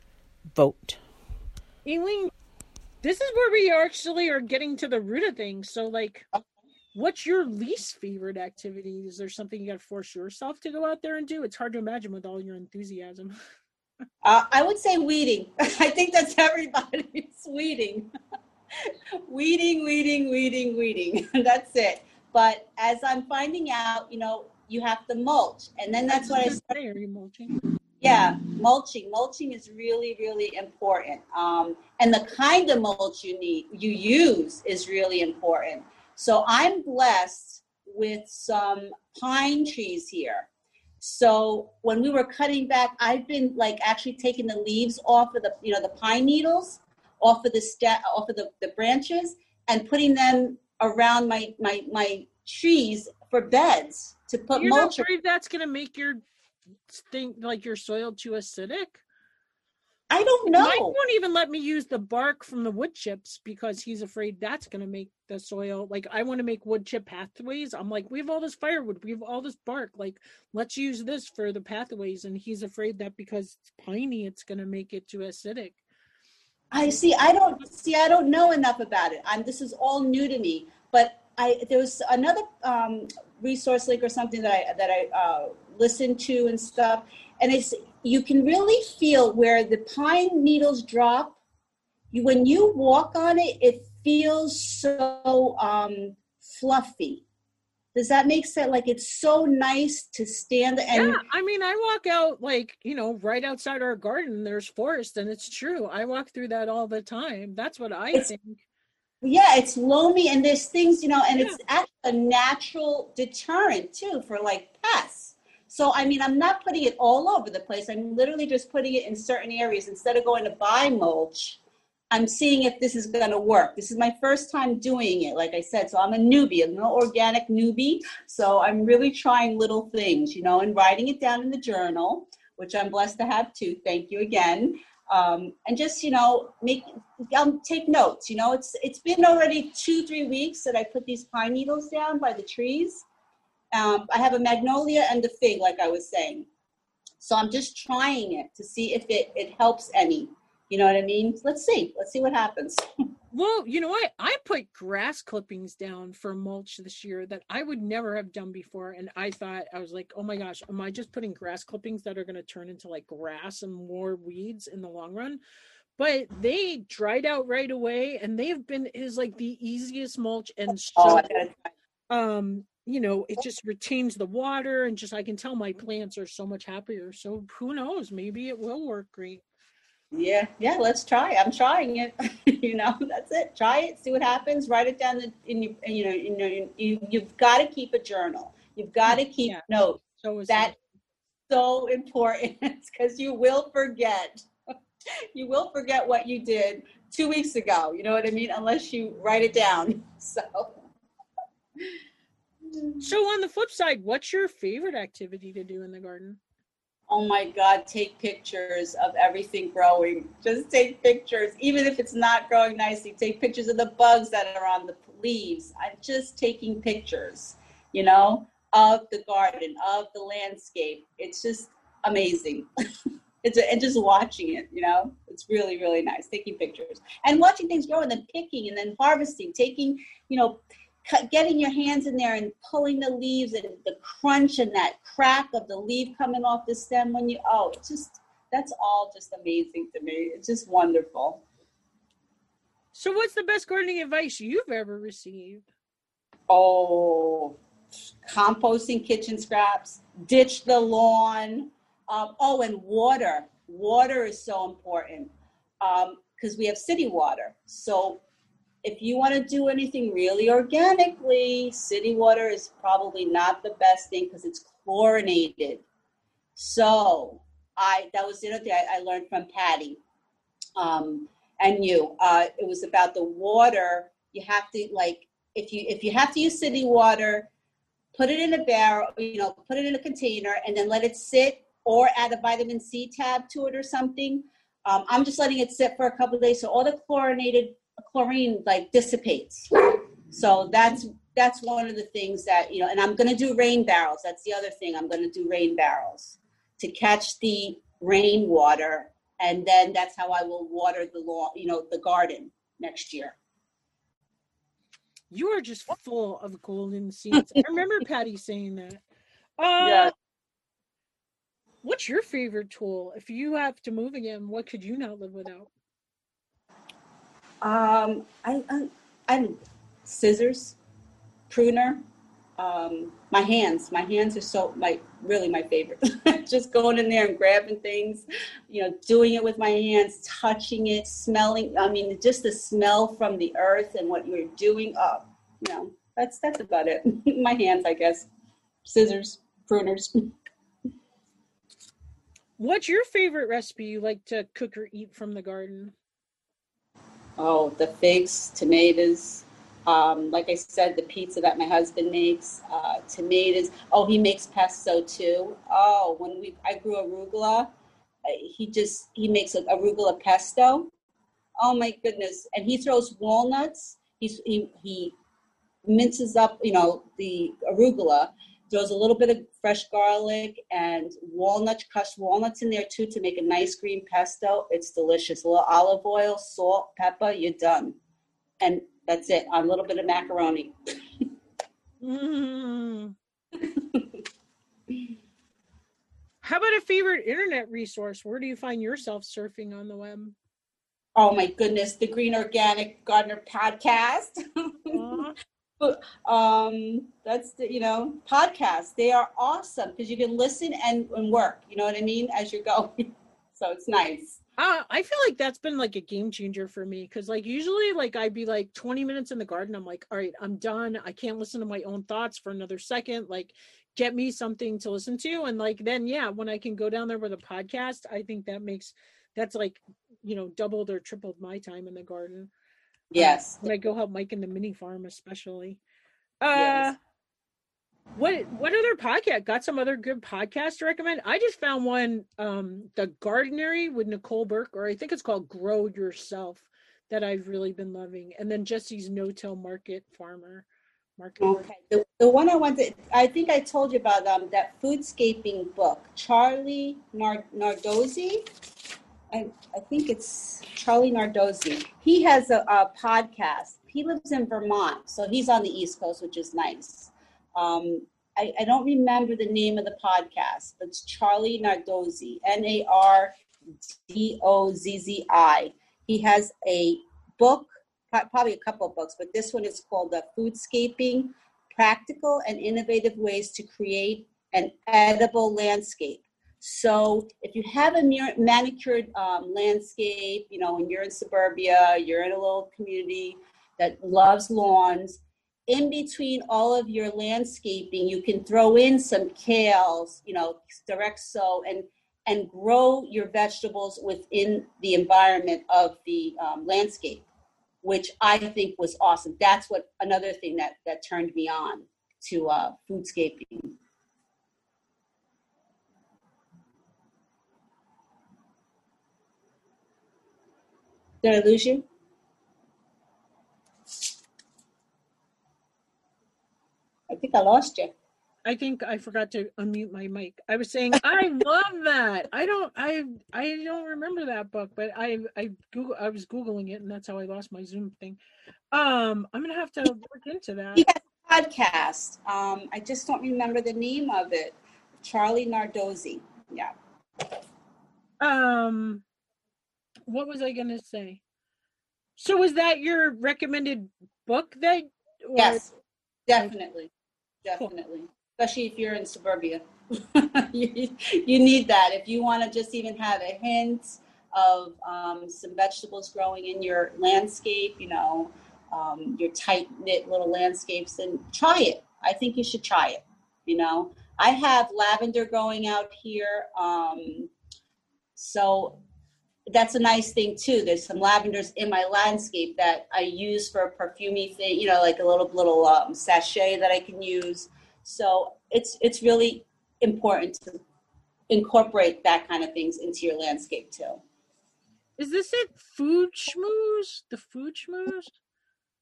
Vote. Aileen, this is where we actually are getting to the root of things. So, like, what's your least favorite activity? Is there something you got to force yourself to go out there and do? It's hard to imagine with all your enthusiasm. [LAUGHS] Uh, I would say weeding. [LAUGHS] I think that's everybody's [LAUGHS] [LAUGHS] weeding. weeding, weeding, weeding, weeding. that's it. But as I'm finding out, you know, you have to mulch. And then that's what I started. Are you mulching? Yeah, mulching. Mulching is really, really important. Um, and the kind of mulch you need, you use is really important. So I'm blessed with some pine trees here. So when we were cutting back, I've been like actually taking the leaves off of the, you know, the pine needles, off of the sta- off of the, the branches, and putting them around my my my trees for beds to put You're mulch. not worried that's going to make your thing, like your soil too acidic? I don't know. Mike won't even let me use the bark from the wood chips because he's afraid that's going to make the soil. Like I want to make wood chip pathways. I'm like, we have all this firewood, we have all this bark. Like, let's use this for the pathways. And he's afraid that because it's piney, it's going to make it too acidic. I see. I don't see. I don't know enough about it. I'm. This is all new to me. But I there was another um, resource link or something that I that I uh, listened to and stuff, and it's you can really feel where the pine needles drop. You when you walk on it, it feels so um, fluffy. Does that make sense? Like it's so nice to stand and yeah, I mean, I walk out like, you know, right outside our garden, there's forest and it's true. I walk through that all the time. That's what I think. Yeah, it's loamy and there's things, you know, and yeah. it's actually a natural deterrent too for like pests. So I mean, I'm not putting it all over the place. I'm literally just putting it in certain areas instead of going to buy mulch. I'm seeing if this is going to work. This is my first time doing it, like I said. So I'm a newbie, I'm an organic newbie. So I'm really trying little things, you know, and writing it down in the journal, which I'm blessed to have too. Thank you again. Um, and just you know, make um, take notes. You know, it's it's been already two three weeks that I put these pine needles down by the trees. Um, I have a magnolia and a fig, like I was saying. So I'm just trying it to see if it, it helps any. You know what I mean? Let's see. Let's see what happens. [LAUGHS] well, you know what? I put grass clippings down for mulch this year that I would never have done before. And I thought, I was like, oh my gosh, am I just putting grass clippings that are going to turn into like grass and more weeds in the long run? But they dried out right away and they have been, is like the easiest mulch and oh, so, oh, um, you know, it oh. just retains the water and just I can tell my plants are so much happier. So who knows? Maybe it will work great. Yeah, yeah, let's try. I'm trying it. [LAUGHS] you know, that's it. Try it, see what happens. Write it down in your, you know, you know, you you've got to keep a journal. You've got to keep yeah. notes. So That's so important [LAUGHS] because you will forget. [LAUGHS] you will forget what you did two weeks ago. You know what I mean? Unless you write it down. So. So on the flip side, what's your favorite activity to do in the garden? oh my God, take pictures of everything growing. Just take pictures, even if it's not growing nicely. Take pictures of the bugs that are on the leaves. I'm just taking pictures, you know, of the garden, of the landscape. It's just amazing. [LAUGHS] it's a, and just watching it, you know, it's really, really nice. Taking pictures and watching things grow and then picking and then harvesting, taking, you know, getting your hands in there and pulling the leaves and the crunch and that crack of the leaf coming off the stem when you oh it's just that's all just amazing to me. It's just wonderful. So what's the best gardening advice you've ever received? Oh composting kitchen scraps ditch the lawn um, oh and water. Water is so important because um, we have city water. So if you want to do anything really organically, city water is probably not the best thing because it's chlorinated. So I that was the other thing I, I learned from Patty um, and you. Uh, it was about the water. You have to like if you if you have to use city water, put it in a barrel. You know, put it in a container and then let it sit, or add a vitamin C tab to it or something. Um, I'm just letting it sit for a couple days, so all the chlorinated chlorine like dissipates. So that's that's one of the things that you know. And I'm going to do rain barrels. That's the other thing. I'm going to do rain barrels to catch the rain water, and then that's how I will water the lawn. You know, the garden next year. You are just full of golden seeds. I remember [LAUGHS] Patty saying that. Uh, yeah. What's your favorite tool? If you have to move again, what could you not live without? Um, I, I, I'm scissors, pruner. Um, my hands, my hands are so my really my favorite. [LAUGHS] Just going in there and grabbing things, you know, doing it with my hands, touching it, smelling. I mean, just the smell from the earth and what you're doing. up. you know, that's that's about it. [LAUGHS] my hands, I guess. Scissors, pruners. What's your favorite recipe you like to cook or eat from the garden? Oh, the figs, tomatoes. Um, like I said, the pizza that my husband makes, uh, tomatoes. Oh, he makes pesto too. Oh, when we I grew arugula, uh, he just he makes a arugula pesto. Oh my goodness! And he throws walnuts. He's, he he minces up, you know, the arugula throws a little bit of fresh garlic and walnut, crushed walnuts in there too to make a nice green pesto. It's delicious. A little olive oil, salt, pepper, you're done. And that's it. A little bit of macaroni. mm. [LAUGHS] How about a favorite internet resource? Where do you find yourself surfing on the web? Oh my goodness, the Green Organic Gardener podcast. [LAUGHS] um, that's the, you know, podcasts. They are awesome because you can listen and, and work, you know what I mean, as you're going. [LAUGHS] so it's nice. Uh, I feel like that's been like a game changer for me because like usually like I'd be like 20 minutes in the garden. I'm like, all right, I'm done. I can't listen to my own thoughts for another second. Like get me something to listen to. And like then yeah, when I can go down there with a podcast, I think that makes that's like, you know, doubled or tripled my time in the garden. Yes. When I go help Mike in the mini farm especially. Uh yes. What what other podcast? Got some other good podcasts to recommend? I just found one, um, The Gardenary with Nicole Burke, or I think it's called Grow Yourself, that I've really been loving. And then Jesse's No Till Market Farmer. Market okay. The, the one I wanted, I think I told you about um, that foodscaping book, Charlie Nard- Nardozzi. I, I think it's Charlie Nardozzi. He has a, a podcast. He lives in Vermont, so he's on the East Coast, which is nice um, I, I, don't remember the name of the podcast, but it's Charlie Nardozzi, N A R D O Z Z I. He has a book, probably a couple of books, but this one is called The Foodscaping Practical and Innovative Ways to Create an Edible Landscape. So if you have a manicured um, landscape, you know, and you're in suburbia, you're in a little community that loves lawns, in between all of your landscaping, you can throw in some kales, you know, direct sow, and and grow your vegetables within the environment of the um, landscape, which I think was awesome. That's what another thing that that turned me on to uh, foodscaping. Did I lose you? I think I lost you. I think I forgot to unmute my mic. I was saying I love that. I don't I I don't remember that book, but I I Google I was googling it and that's how I lost my Zoom thing. Um I'm going to have to look into that. He has a podcast. Um I just don't remember the name of it. Charlie Nardozzi. Yeah. Um what was I going to say? So was that your recommended book that or... Yes. Definitely definitely. Especially if you're in suburbia. [LAUGHS] you, you need that. If you want to just even have a hint of um, some vegetables growing in your landscape, you know, um, your tight knit little landscapes, then try it. I think you should try it. You know, I have lavender growing out here. Um, so that's a nice thing too. There's some lavenders in my landscape that I use for a perfumy thing, you know, like a little little um, sachet that I can use. So it's it's really important to incorporate that kind of things into your landscape too. Is this it? Food schmooze? The food schmooze?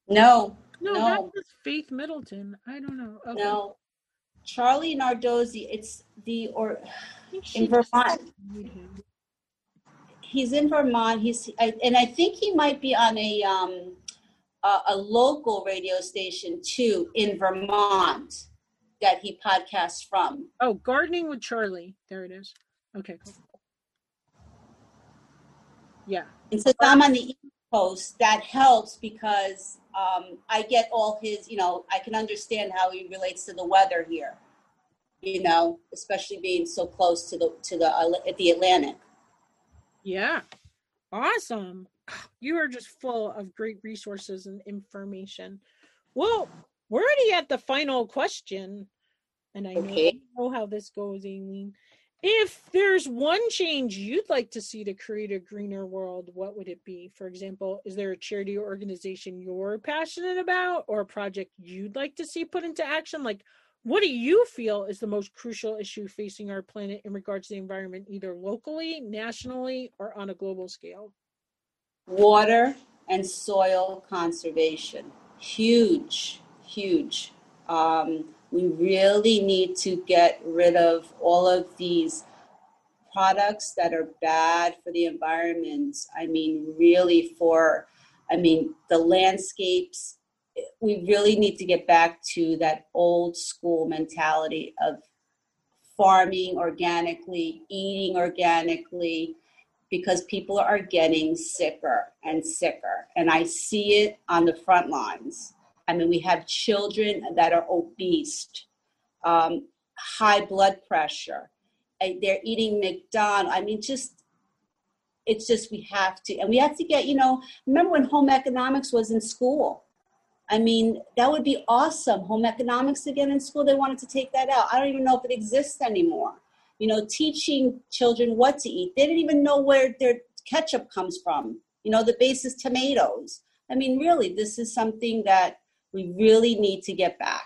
No, no, no. that's Faith Middleton. I don't know. Okay. No, Charlie Nardozzi. It's the or in Vermont he's in Vermont. He's I, and I think he might be on a um, a, a, local radio station too in Vermont that he podcasts from. Oh, gardening with Charlie. There it is. Okay. Cool. Yeah. And since I'm on the East Coast, that helps because um, I get all his. You know, I can understand how he relates to the weather here. You know, especially being so close to the to the uh, the Atlantic. Yeah. Awesome. [SIGHS] You are just full of great resources and information. Well, we're already at the final question. And I okay. know, how this goes, Aileen. If there's one change you'd like to see to create a greener world, what would it be? For example, is there a charity or organization you're passionate about or a project you'd like to see put into action? Like, what do you feel is the most crucial issue facing our planet in regards to the environment, either locally, nationally, or on a global scale? Water and soil conservation. Huge, huge. Um, we really need to get rid of all of these products that are bad for the environment. I mean, really, for, I mean, the landscapes we really need to get back to that old school mentality of farming organically, eating organically, because people are getting sicker and sicker. And I see it on the front lines. I mean, we have children that are obese, um, high blood pressure. They're eating McDonald's. I mean, just it's just we have to, and we have to get. You know, remember when home economics was in school? I mean, that would be awesome. Home economics again in school. They wanted to take that out. I don't even know if it exists anymore. You know, teaching children what to eat. They didn't even know where their ketchup comes from. You know, the base is tomatoes. I mean, really, this is something that we really need to get back.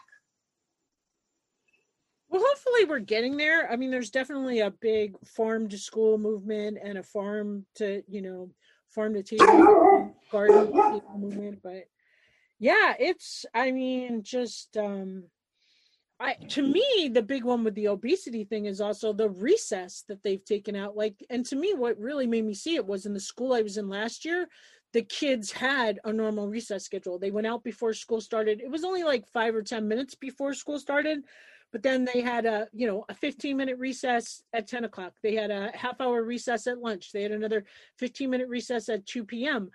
Well, hopefully we're getting there. I mean, there's definitely a big farm to school movement and a farm to, you know, farm to table [LAUGHS] garden movement, but yeah, it's I mean, just um I to me the big one with the obesity thing is also the recess that they've taken out like and to me what really made me see it was in the school I was in last year the kids had a normal recess schedule. They went out before school started. It was only like 5 or 10 minutes before school started, but then they had a you know a 15 minute recess at 10 o'clock they had a half hour recess at lunch they had another 15 minute recess at 2 p.m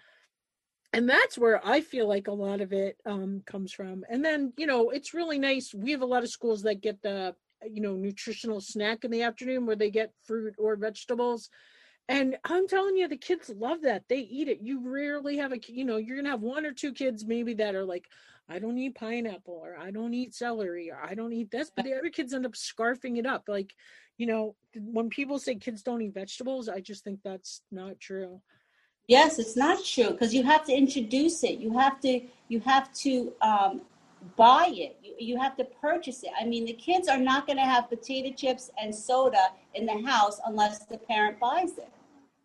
and that's where i feel like a lot of it um, comes from. And then you know it's really nice. We have a lot of schools that get the you know nutritional snack in the afternoon where they get fruit or vegetables. And i'm telling you the kids love that. They eat it. You rarely have a you know you're gonna have one or two kids maybe that are like I don't eat pineapple or I don't eat celery or I don't eat this, but the other kids end up scarfing it up. Like, you know, when people say kids don't eat vegetables, I just think that's not true. Yes, it's not true because you have to introduce it. You have to you have to um, buy it. You, you have to purchase it. I mean, the kids are not going to have potato chips and soda in the house unless the parent buys it.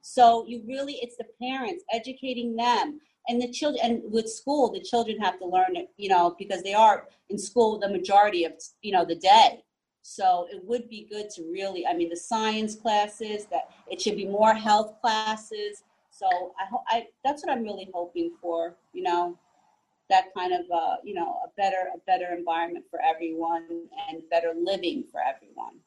So you really, it's the parents educating them and the children and with school the children have to learn it you know because they are in school the majority of you know the day so it would be good to really i mean the science classes that it should be more health classes so i hope i that's what i'm really hoping for you know that kind of uh, you know a better a better environment for everyone and better living for everyone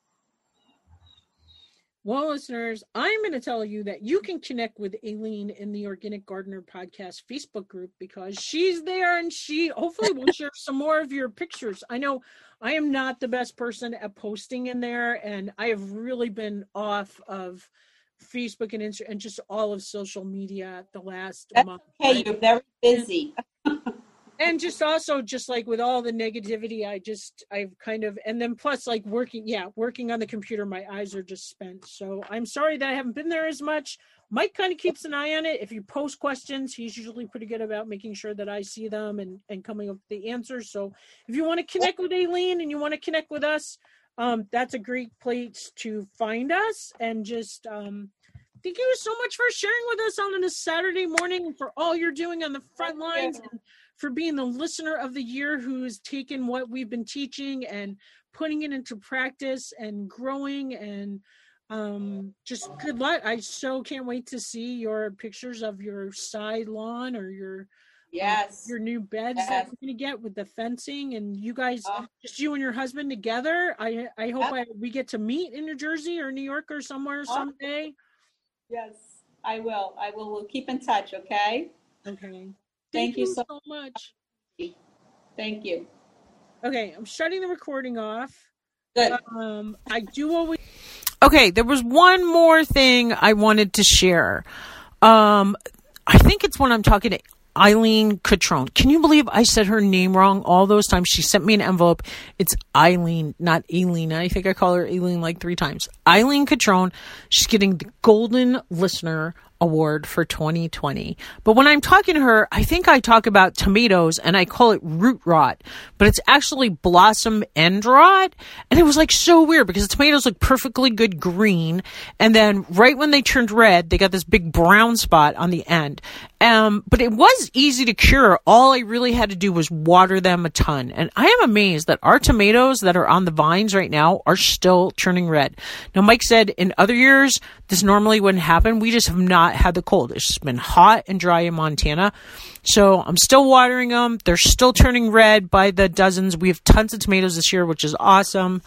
well, listeners, I'm going to tell you that you can connect with Aileen in the Organic Gardener Podcast Facebook group because she's there and she hopefully will [LAUGHS] share some more of your pictures. I know I am not the best person at posting in there, and I have really been off of Facebook and Instagram and just all of social media the last That's month. Okay, you're very busy. [LAUGHS] and just also just like with all the negativity i just i've kind of and then plus like working yeah working on the computer my eyes are just spent. So i'm sorry that i haven't been there as much. Mike kind of keeps an eye on it. If you post questions he's usually pretty good about making sure that i see them and and coming up with the answers. So if you want to connect with aileen and you want to connect with us um that's a great place to find us and just um thank you so much for sharing with us on a saturday morning for all you're doing on the front lines and for being the listener of the year who's taken what we've been teaching and putting it into practice and growing and um, just good luck. I so can't wait to see your pictures of your side lawn or your yes your new beds yes. that you're gonna get with the fencing and you guys uh, just you and your husband together. I I hope yep. I, we get to meet in New Jersey or New York or somewhere uh, someday. Yes, I will. I will. We'll keep in touch. Okay. Okay. Thank, you so much. Thank you. Okay, I'm shutting the recording off. Good. Um, I do always. Okay, there was one more thing I wanted to share. Um, I think it's when I'm talking to Eileen Catrone. Can you believe I said her name wrong all those times? She sent me an envelope. It's Eileen, not Aileen. I think I call her Eileen like three times. Eileen Catrone. She's getting the Golden Listener award for 2020. But when I'm talking to her, I think I talk about tomatoes and I call it root rot, but it's actually blossom end rot. And it was like so weird because the tomatoes look perfectly good green. And then right when they turned red, they got this big brown spot on the end. Um, but it was easy to cure. All I really had to do was water them a ton. And I am amazed that our tomatoes that are on the vines right now are still turning red. Now, Mike said in other years, this normally wouldn't happen. We just have not had the cold. It's been hot and dry in Montana. So I'm still watering them. They're still turning red by the dozens. We have tons of tomatoes this year, which is awesome.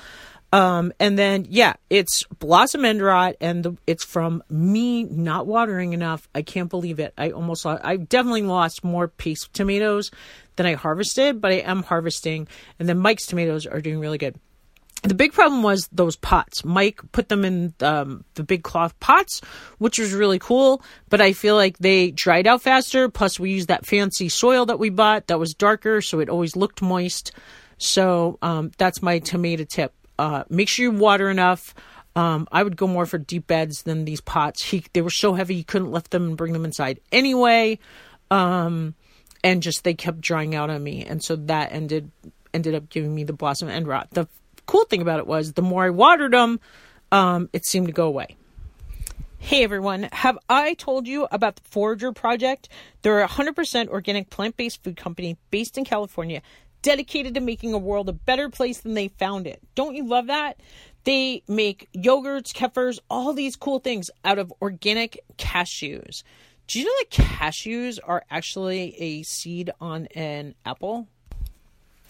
Um, and then yeah, it's blossom end rot, and the, it's from me not watering enough. I can't believe it. I almost lost, I definitely lost more paste tomatoes than I harvested, but I am harvesting, and then Mike's tomatoes are doing really good. The big problem was those pots. Mike put them in um, the big cloth pots, which was really cool, but I feel like they dried out faster. Plus, we used that fancy soil that we bought that was darker, so it always looked moist. So um, that's my tomato tip. Uh, make sure you water enough. Um, I would go more for deep beds than these pots. He, they were so heavy you couldn't lift them and bring them inside anyway. Um, and just they kept drying out on me, and so that ended ended up giving me the blossom end rot. The cool thing about it was the more I watered them, um, it seemed to go away. Hey everyone, have I told you about the Forager Project? They're a 100% organic plant based food company based in California, dedicated to making a world a better place than they found it. Don't you love that? They make yogurts, kefirs, all these cool things out of organic cashews. Do you know that cashews are actually a seed on an apple?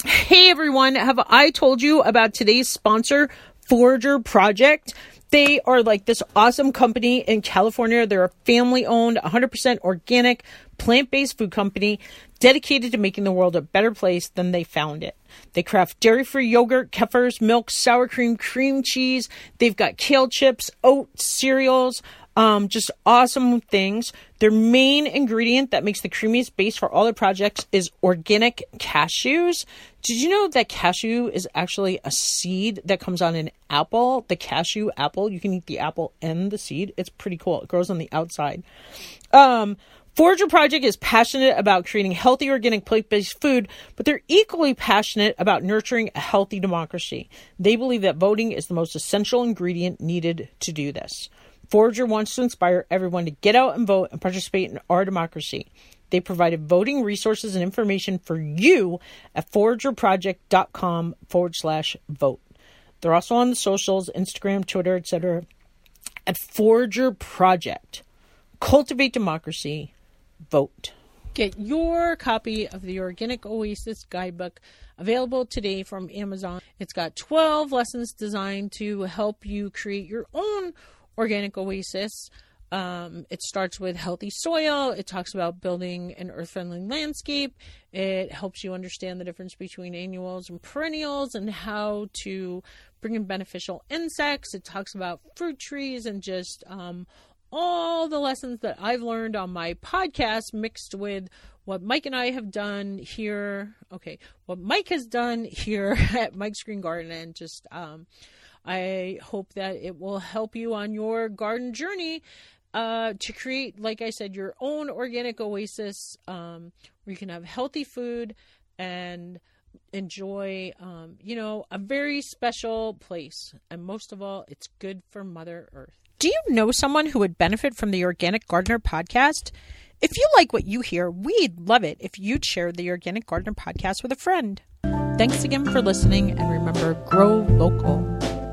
Hey everyone, have I told you about today's sponsor, Forager Project? They are like this awesome company in California. They're a family owned, 100% organic, plant based food company dedicated to making the world a better place than they found it. They craft dairy free yogurt, kefirs, milk, sour cream, cream cheese. They've got kale chips, oat cereals, um, just awesome things. Their main ingredient that makes the creamiest base for all their projects is organic cashews. Did you know that cashew is actually a seed that comes on an apple? The cashew apple, you can eat the apple and the seed. It's pretty cool. It grows on the outside. Um, Forager Project is passionate about creating healthy organic plant-based food, but they're equally passionate about nurturing a healthy democracy. They believe that voting is the most essential ingredient needed to do this. Forager wants to inspire everyone to get out and vote and participate in our democracy. They provided voting resources and information for you at foragerproject.com forward slash vote. They're also on the socials, Instagram, Twitter, etc. at Forager Project. Cultivate democracy. Vote. Get your copy of the Organic Oasis Guidebook available today from Amazon. It's got 12 lessons designed to help you create your own organic oasis. Um, it starts with healthy soil. It talks about building an earth friendly landscape. It helps you understand the difference between annuals and perennials and how to bring in beneficial insects. It talks about fruit trees and just um, all the lessons that I've learned on my podcast mixed with what Mike and I have done here. Okay, what Mike has done here [LAUGHS] at Mike's Green Garden and just. Um, I hope that it will help you on your garden journey uh, to create, like I said, your own organic oasis um, where you can have healthy food and enjoy, um, you know, a very special place. And most of all, it's good for Mother Earth. Do you know someone who would benefit from the Organic Gardener podcast? If you like what you hear, we'd love it if you'd share the Organic Gardener podcast with a friend. Thanks again for listening, and remember, grow local.